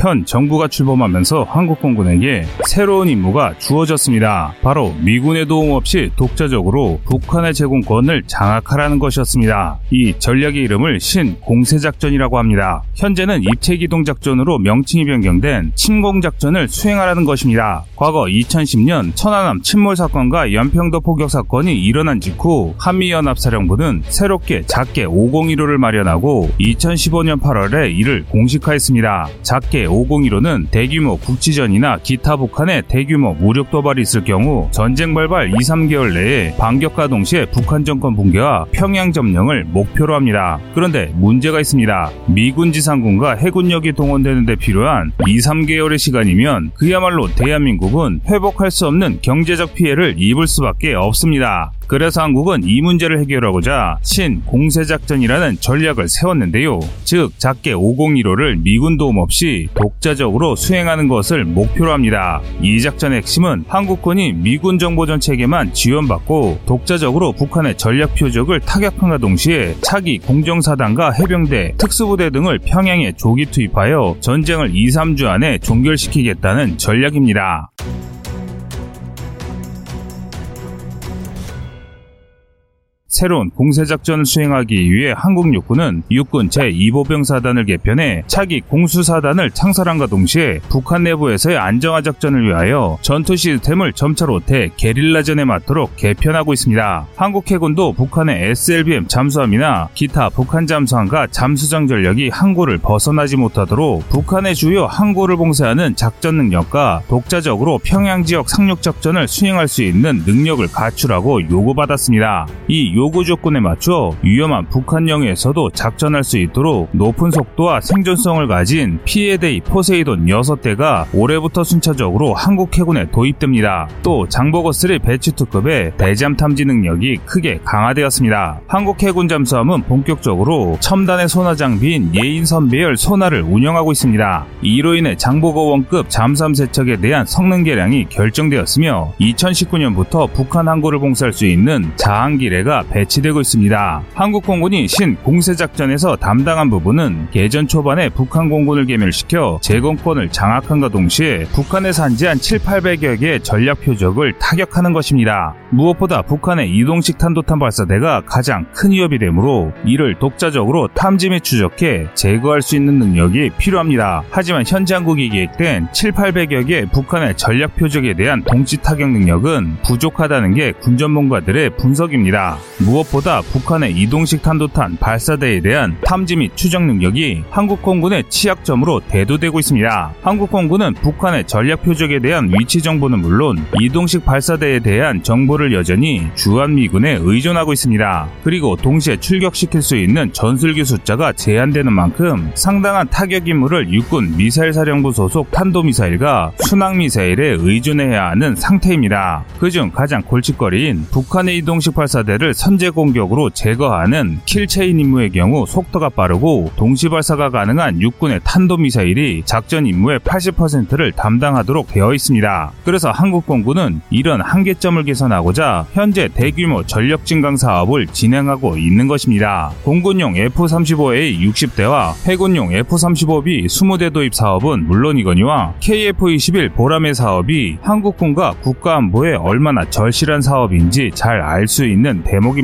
현 정부가 출범하면서 한국 공군에게 새로운 임무가 주어졌습니다. 바로 미군의 도움 없이 독자적으로 북한의 제공권을 장악하라는 것이었습니다. 이 전략의 이름을 신공세작전이라고 합니다. 현재는 입체기동작전으로 명칭이 변경된 침공작전을 수행하라는 것입니다. 과거 2010년 천안함 침몰 사건과 연평도 포격 사건이 일어난 직후 한미연합사령부는 새롭게 작게 501호를 마련하고 2015년 8월에 이를 공식화했습니다. 작게 501호는 대규모 국지전이나 기타 북한의 대규모 무력 도발이 있을 경우 전쟁 발발 2, 3개월 내에 반격과 동시에 북한 정권 붕괴와 평양 점령을 목표로 합니다. 그런데 문제가 있습니다. 미군 지상군과 해군력이 동원되는 데 필요한 2, 3개월의 시간이면 그야말로 대한민국은 회복할 수 없는 경제적 피해를 입을 수밖에 없습니다. 그래서 한국은 이 문제를 해결하고자 신공세작전이라는 전략을 세웠는데요. 즉, 작게 501호를 미군 도움 없이 독자적으로 수행하는 것을 목표로 합니다. 이 작전의 핵심은 한국군이 미군 정보 전 체계만 지원받고 독자적으로 북한의 전략 표적을 타격함과 동시에 차기 공정사단과 해병대, 특수부대 등을 평양에 조기 투입하여 전쟁을 2, 3주 안에 종결시키겠다는 전략입니다. 새로운 공세작전을 수행하기 위해 한국 육군은 육군 제2보병사단을 개편해 차기 공수사단을 창설함과 동시에 북한 내부에서의 안정화 작전을 위하여 전투 시스템을 점차로 대게릴라전에 맞도록 개편하고 있습니다. 한국 해군도 북한의 SLBM 잠수함이나 기타 북한 잠수함과 잠수정 전력이 항구를 벗어나지 못하도록 북한의 주요 항구를 봉쇄하는 작전 능력과 독자적으로 평양 지역 상륙 작전을 수행할 수 있는 능력을 갖추라고 요구받았습니다. 이 요구 조건에 맞춰 위험한 북한 영해에서도 작전할 수 있도록 높은 속도와 생존성을 가진 피해대이 포세이돈 6대가 올해부터 순차적으로 한국 해군에 도입됩니다. 또 장보고 3 batch 2급의 대잠 탐지 능력이 크게 강화되었습니다. 한국 해군 잠수함은 본격적으로 첨단의 소나 장비인 예인 선배열 소나를 운영하고 있습니다. 이로 인해 장보고 one급 잠수함 세 척에 대한 성능 개량이 결정되었으며 2019년부터 북한 항구를 봉쇄할 수 있는 자항기뢰가 배치되고 있습니다. 한국 공군이 신 공세 작전에서 담당한 부분은 개전 초반에 북한 공군을 궤멸시켜 제공권을 장악함과 동시에 북한에 산재한 7, 800여 개의 전략 표적을 타격하는 것입니다. 무엇보다 북한의 이동식 탄도탄 발사대가 가장 큰 위협이 되므로 이를 독자적으로 탐지 및 추적해 제거할 수 있는 능력이 필요합니다. 하지만 현재 한국이 계획된 7, 800여 개 북한의 전략 표적에 대한 동시 타격 능력은 부족하다는 게 군 전문가들의 분석입니다. 무엇보다 북한의 이동식 탄도탄 발사대에 대한 탐지 및 추적 능력이 한국 공군의 취약점으로 대두되고 있습니다. 한국 공군은 북한의 전략 표적에 대한 위치 정보는 물론 이동식 발사대에 대한 정보를 여전히 주한미군에 의존하고 있습니다. 그리고 동시에 출격시킬 수 있는 전술기 숫자가 제한되는 만큼 상당한 타격 임무를 육군 미사일 사령부 소속 탄도미사일과 순항미사일에 의존해야 하는 상태입니다. 그중 가장 골칫거리인 북한의 이동식 발사대를 선제 공격으로 제거하는 킬체인 임무의 경우 속도가 빠르고 동시 발사가 가능한 육군의 탄도미사일이 작전 임무의 80%를 담당하도록 되어 있습니다. 그래서 한국 공군은 이런 한계점을 개선하고자 현재 대규모 전력 증강 사업을 진행하고 있는 것입니다. 공군용 F-35A 60대와 해군용 F-35B 20대 도입 사업은 물론이거니와 KF-21 보람의 사업이 한국군과 국가안보에 얼마나 절실한 사업인지 잘 알 수 있는 대목입니다.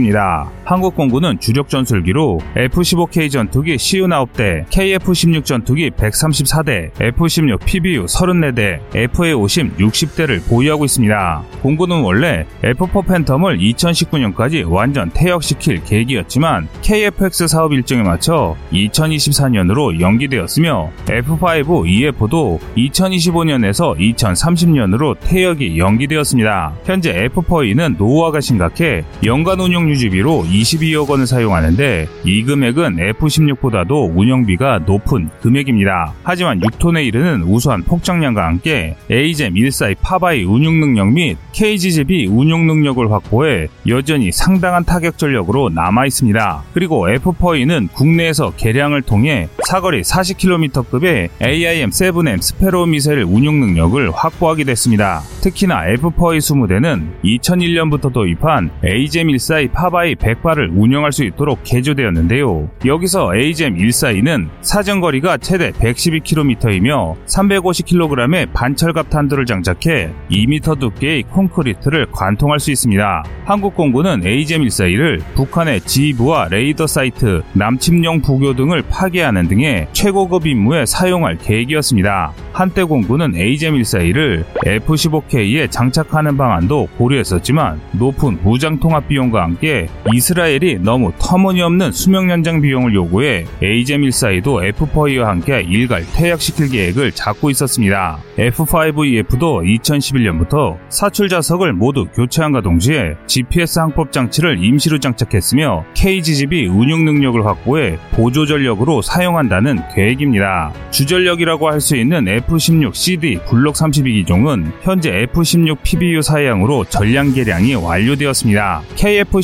한국 공군은 주력 전술기로 F-15K 전투기 59대, KF-16 전투기 134대, F-16 PBU 34대, FA-50 60대를 보유하고 있습니다. 공군은 원래 F-4 팬텀을 2019년까지 완전 퇴역시킬 계획이었지만 KF-X 사업 일정에 맞춰 2024년으로 연기되었으며 F-5 EF도 2025년에서 2030년으로 퇴역이 연기되었습니다. 현재 F-4E는 노후화가 심각해 연간 운용 유지비로 22억 원을 사용하는데 이 금액은 F-16보다도 운영비가 높은 금액입니다. 하지만 6톤에 이르는 우수한 폭장량과 함께 AGEM 142 파바이 운용 능력 및 KGGB 운용 능력을 확보해 여전히 상당한 타격 전력으로 남아 있습니다. 그리고 F-4E는 국내에서 개량을 통해 사거리 40km급의 AIM-7M Sparrow 미사일 운용 능력을 확보하게 됐습니다. 특히나 F-4E 20대는 2001년부터 도입한 AGM 142 Popeye 100발을 운영할 수 있도록 개조되었는데요. 여기서 AGM-142는 사정거리가 최대 112km이며 350kg의 반철갑 탄두를 장착해 2m 두께의 콘크리트를 관통할 수 있습니다. 한국 공군은 AGM-142를 북한의 지휘부와 레이더 사이트, 남침용 부교 등을 파괴하는 등의 최고급 임무에 사용할 계획이었습니다. 한때 공군은 AGM-142를 F-15K에 장착하는 방안도 고려했었지만 높은 무장 통합 비용과 함께 이스라엘이 너무 터무니없는 수명 연장 비용을 요구해 AGM-142도 F-4E와 함께 일괄 퇴역시킬 계획을 잡고 있었습니다. F-5EF도 2011년부터 사출 자석을 모두 교체한과 동시에 GPS 항법 장치를 임시로 장착했으며 KGGB 운용 능력을 확보해 보조 전력으로 사용한다는 계획입니다. 주전력이라고 할 수 있는 F-16CD 블록 32기종은 현재 F-16 PBU 사양으로 전량 개량이 완료되었습니다.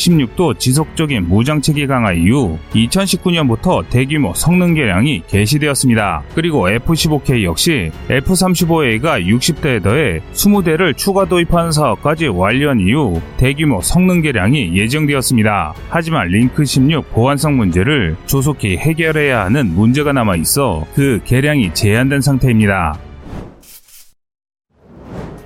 KF-16도 지속적인 무장체계 강화 이후 2019년부터 대규모 성능 개량이 개시되었습니다. 그리고 F-15K 역시 F-35A가 60대에 더해 20대를 추가 도입하는 사업까지 완료한 이후 대규모 성능 개량이 예정되었습니다. 하지만 링크 16 보안성 문제를 조속히 해결해야 하는 문제가 남아 있어 그 개량이 제한된 상태입니다.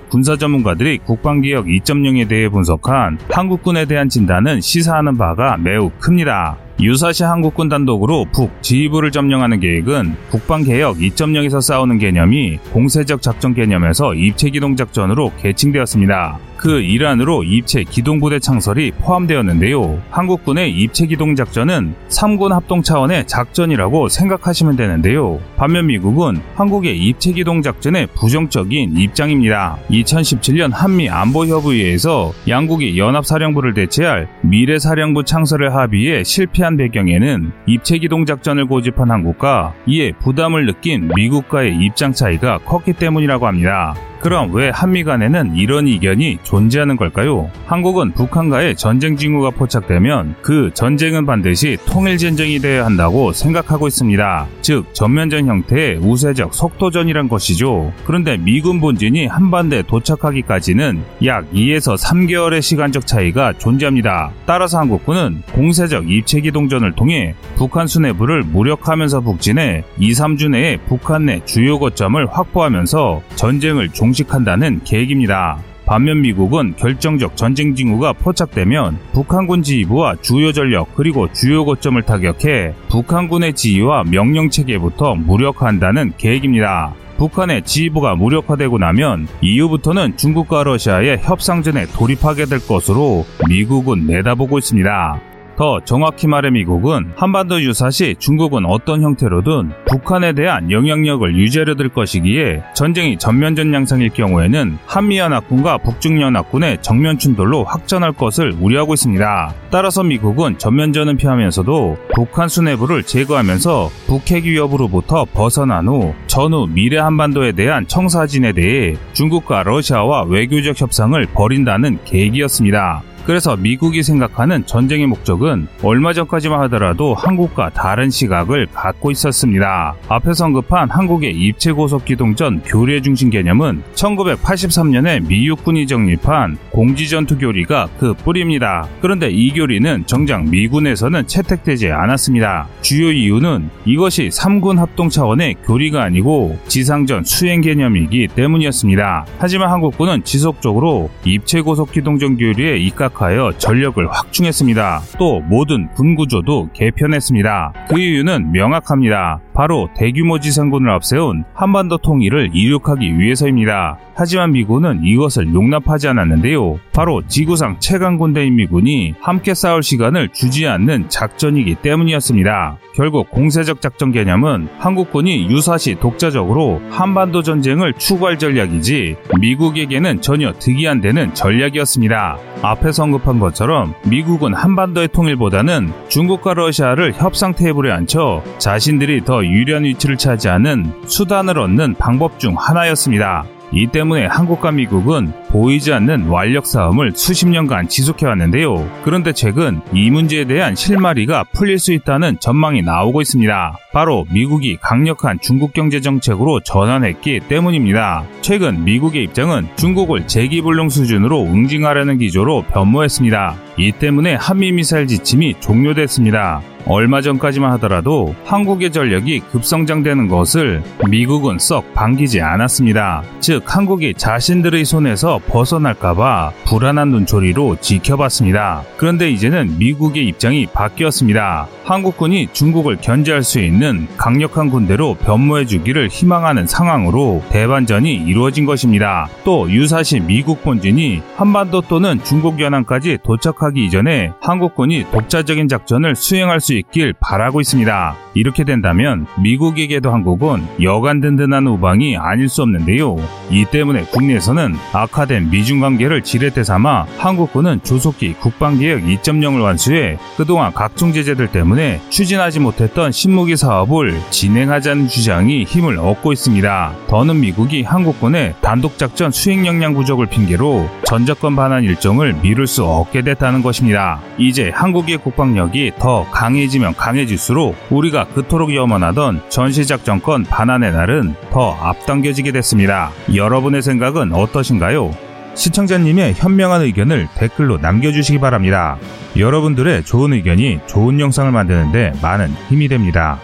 군사 전문가들이 국방개혁 2.0에 대해 분석한 한국군에 대한 진단은 시사하는 바가 매우 큽니다. 유사시 한국군 단독으로 북 지휘부를 점령하는 계획은 국방개혁 2.0에서 싸우는 개념이 공세적 작전 개념에서 입체기동 작전으로 개칭되었습니다. 그 일환으로 입체 기동부대 창설이 포함되었는데요. 한국군의 입체 기동 작전은 3군 합동 차원의 작전이라고 생각하시면 되는데요. 반면 미국은 한국의 입체 기동 작전에 부정적인 입장입니다. 2017년 한미 안보협의회에서 양국이 연합사령부를 대체할 미래사령부 창설을 합의해 실패한 배경에는 입체 기동 작전을 고집한 한국과 이에 부담을 느낀 미국과의 입장 차이가 컸기 때문이라고 합니다. 그럼 왜 한미 간에는 이런 이견이 존재하는 걸까요? 한국은 북한과의 전쟁 징후가 포착되면 그 전쟁은 반드시 통일 전쟁이 되어야 한다고 생각하고 있습니다. 즉, 전면전 형태의 우세적 속도전이란 것이죠. 그런데 미군 본진이 한반도에 도착하기까지는 약 2에서 3개월의 시간적 차이가 존재합니다. 따라서 한국군은 공세적 입체기 동전을 통해 북한 수뇌부를 무력화하면서 북진해 2, 3주 내에 북한 내 주요 거점을 확보하면서 전쟁을 종 종식한다는 계획입니다. 반면 미국은 결정적 전쟁 징후가 포착되면 북한군 지휘부와 주요 전력 그리고 주요 거점을 타격해 북한군의 지휘와 명령 체계부터 무력화한다는 계획입니다. 북한의 지휘부가 무력화되고 나면 이후부터는 중국과 러시아의 협상전에 돌입하게 될 것으로 미국은 내다보고 있습니다. 더 정확히 말해 미국은 한반도 유사시 중국은 어떤 형태로든 북한에 대한 영향력을 유지하려 들 것이기에 전쟁이 전면전 양상일 경우에는 한미연합군과 북중연합군의 정면 충돌로 확전할 것을 우려하고 있습니다. 따라서 미국은 전면전은 피하면서도 북한 수뇌부를 제거하면서 북핵 위협으로부터 벗어난 후 전후 미래 한반도에 대한 청사진에 대해 중국과 러시아와 외교적 협상을 벌인다는 계획이었습니다. 그래서 미국이 생각하는 전쟁의 목적은 얼마 전까지만 하더라도 한국과 다른 시각을 갖고 있었습니다. 앞에서 언급한 한국의 입체 고속 기동전 교리 중심 개념은 1983년에 미 육군이 정립한 공지전투 교리가 그 뿌리입니다. 그런데 이 교리는 정작 미군에서는 채택되지 않았습니다. 주요 이유는 이것이 3군 합동 차원의 교리가 아니고 지상전 수행 개념이기 때문이었습니다. 하지만 한국군은 지속적으로 입체 고속 기동전 교리에 입각 하여 전력을 확충했습니다. 또 모든 군구조도 개편했습니다. 그 이유는 명확합니다. 바로 대규모 지상군을 앞세운 한반도 통일을 이룩하기 위해서입니다. 하지만 미군은 이것을 용납하지 않았는데요. 바로 지구상 최강 군대인 미군이 함께 싸울 시간을 주지 않는 작전이기 때문이었습니다. 결국 공세적 작전 개념은 한국군이 유사시 독자적으로 한반도 전쟁을 추구할 전략이지 미국에게는 전혀 득이 안 되는 전략이었습니다. 앞에서 언급한 것처럼 미국은 한반도의 통일보다는 중국과 러시아를 협상 테이블에 앉혀 자신들이 더 유리한 위치를 차지하는 수단을 얻는 방법 중 하나였습니다. 이 때문에 한국과 미국은 보이지 않는 완력 싸움을 수십 년간 지속해왔는데요. 그런데 최근 이 문제에 대한 실마리가 풀릴 수 있다는 전망이 나오고 있습니다. 바로 미국이 강력한 중국 경제 정책으로 전환했기 때문입니다. 최근 미국의 입장은 중국을 재기불능 수준으로 응징하려는 기조로 변모했습니다. 이 때문에 한미 미사일 지침이 종료됐습니다. 얼마 전까지만 하더라도 한국의 전력이 급성장되는 것을 미국은 썩 반기지 않았습니다. 즉, 한국이 자신들의 손에서 벗어날까봐 불안한 눈초리로 지켜봤습니다. 그런데 이제는 미국의 입장이 바뀌었습니다. 한국군이 중국을 견제할 수 있는 강력한 군대로 변모해 주기를 희망하는 상황으로 대반전이 이루어진 것입니다. 또 유사시 미국 본진이 한반도 또는 중국 연안까지 도착하기 이전에 한국군이 독자적인 작전을 수행할 수 있길 바라고 있습니다. 이렇게 된다면 미국에게도 한국은 여간 든든한 우방이 아닐 수 없는데요. 이 때문에 국내에서는 악화된 미중 관계를 지렛대 삼아 한국군은 조속히 국방개혁 2.0을 완수해 그동안 각종 제재들 때문에 추진하지 못했던 신무기 사업을 진행하자는 주장이 힘을 얻고 있습니다. 더는 미국이 한국군의 단독작전 수행 역량 부족을 핑계로 전작권 반환 일정을 미룰 수 없게 됐다는 것입니다. 이제 한국의 국방력이 더 강해지면 강해질수록 우리가 그토록 염원하던 전시작전권 반환의 날은 더 앞당겨지게 됐습니다. 여러분의 생각은 어떠신가요? 시청자님의 현명한 의견을 댓글로 남겨주시기 바랍니다. 여러분들의 좋은 의견이 좋은 영상을 만드는데 많은 힘이 됩니다.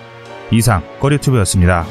이상 꺼리튜브였습니다.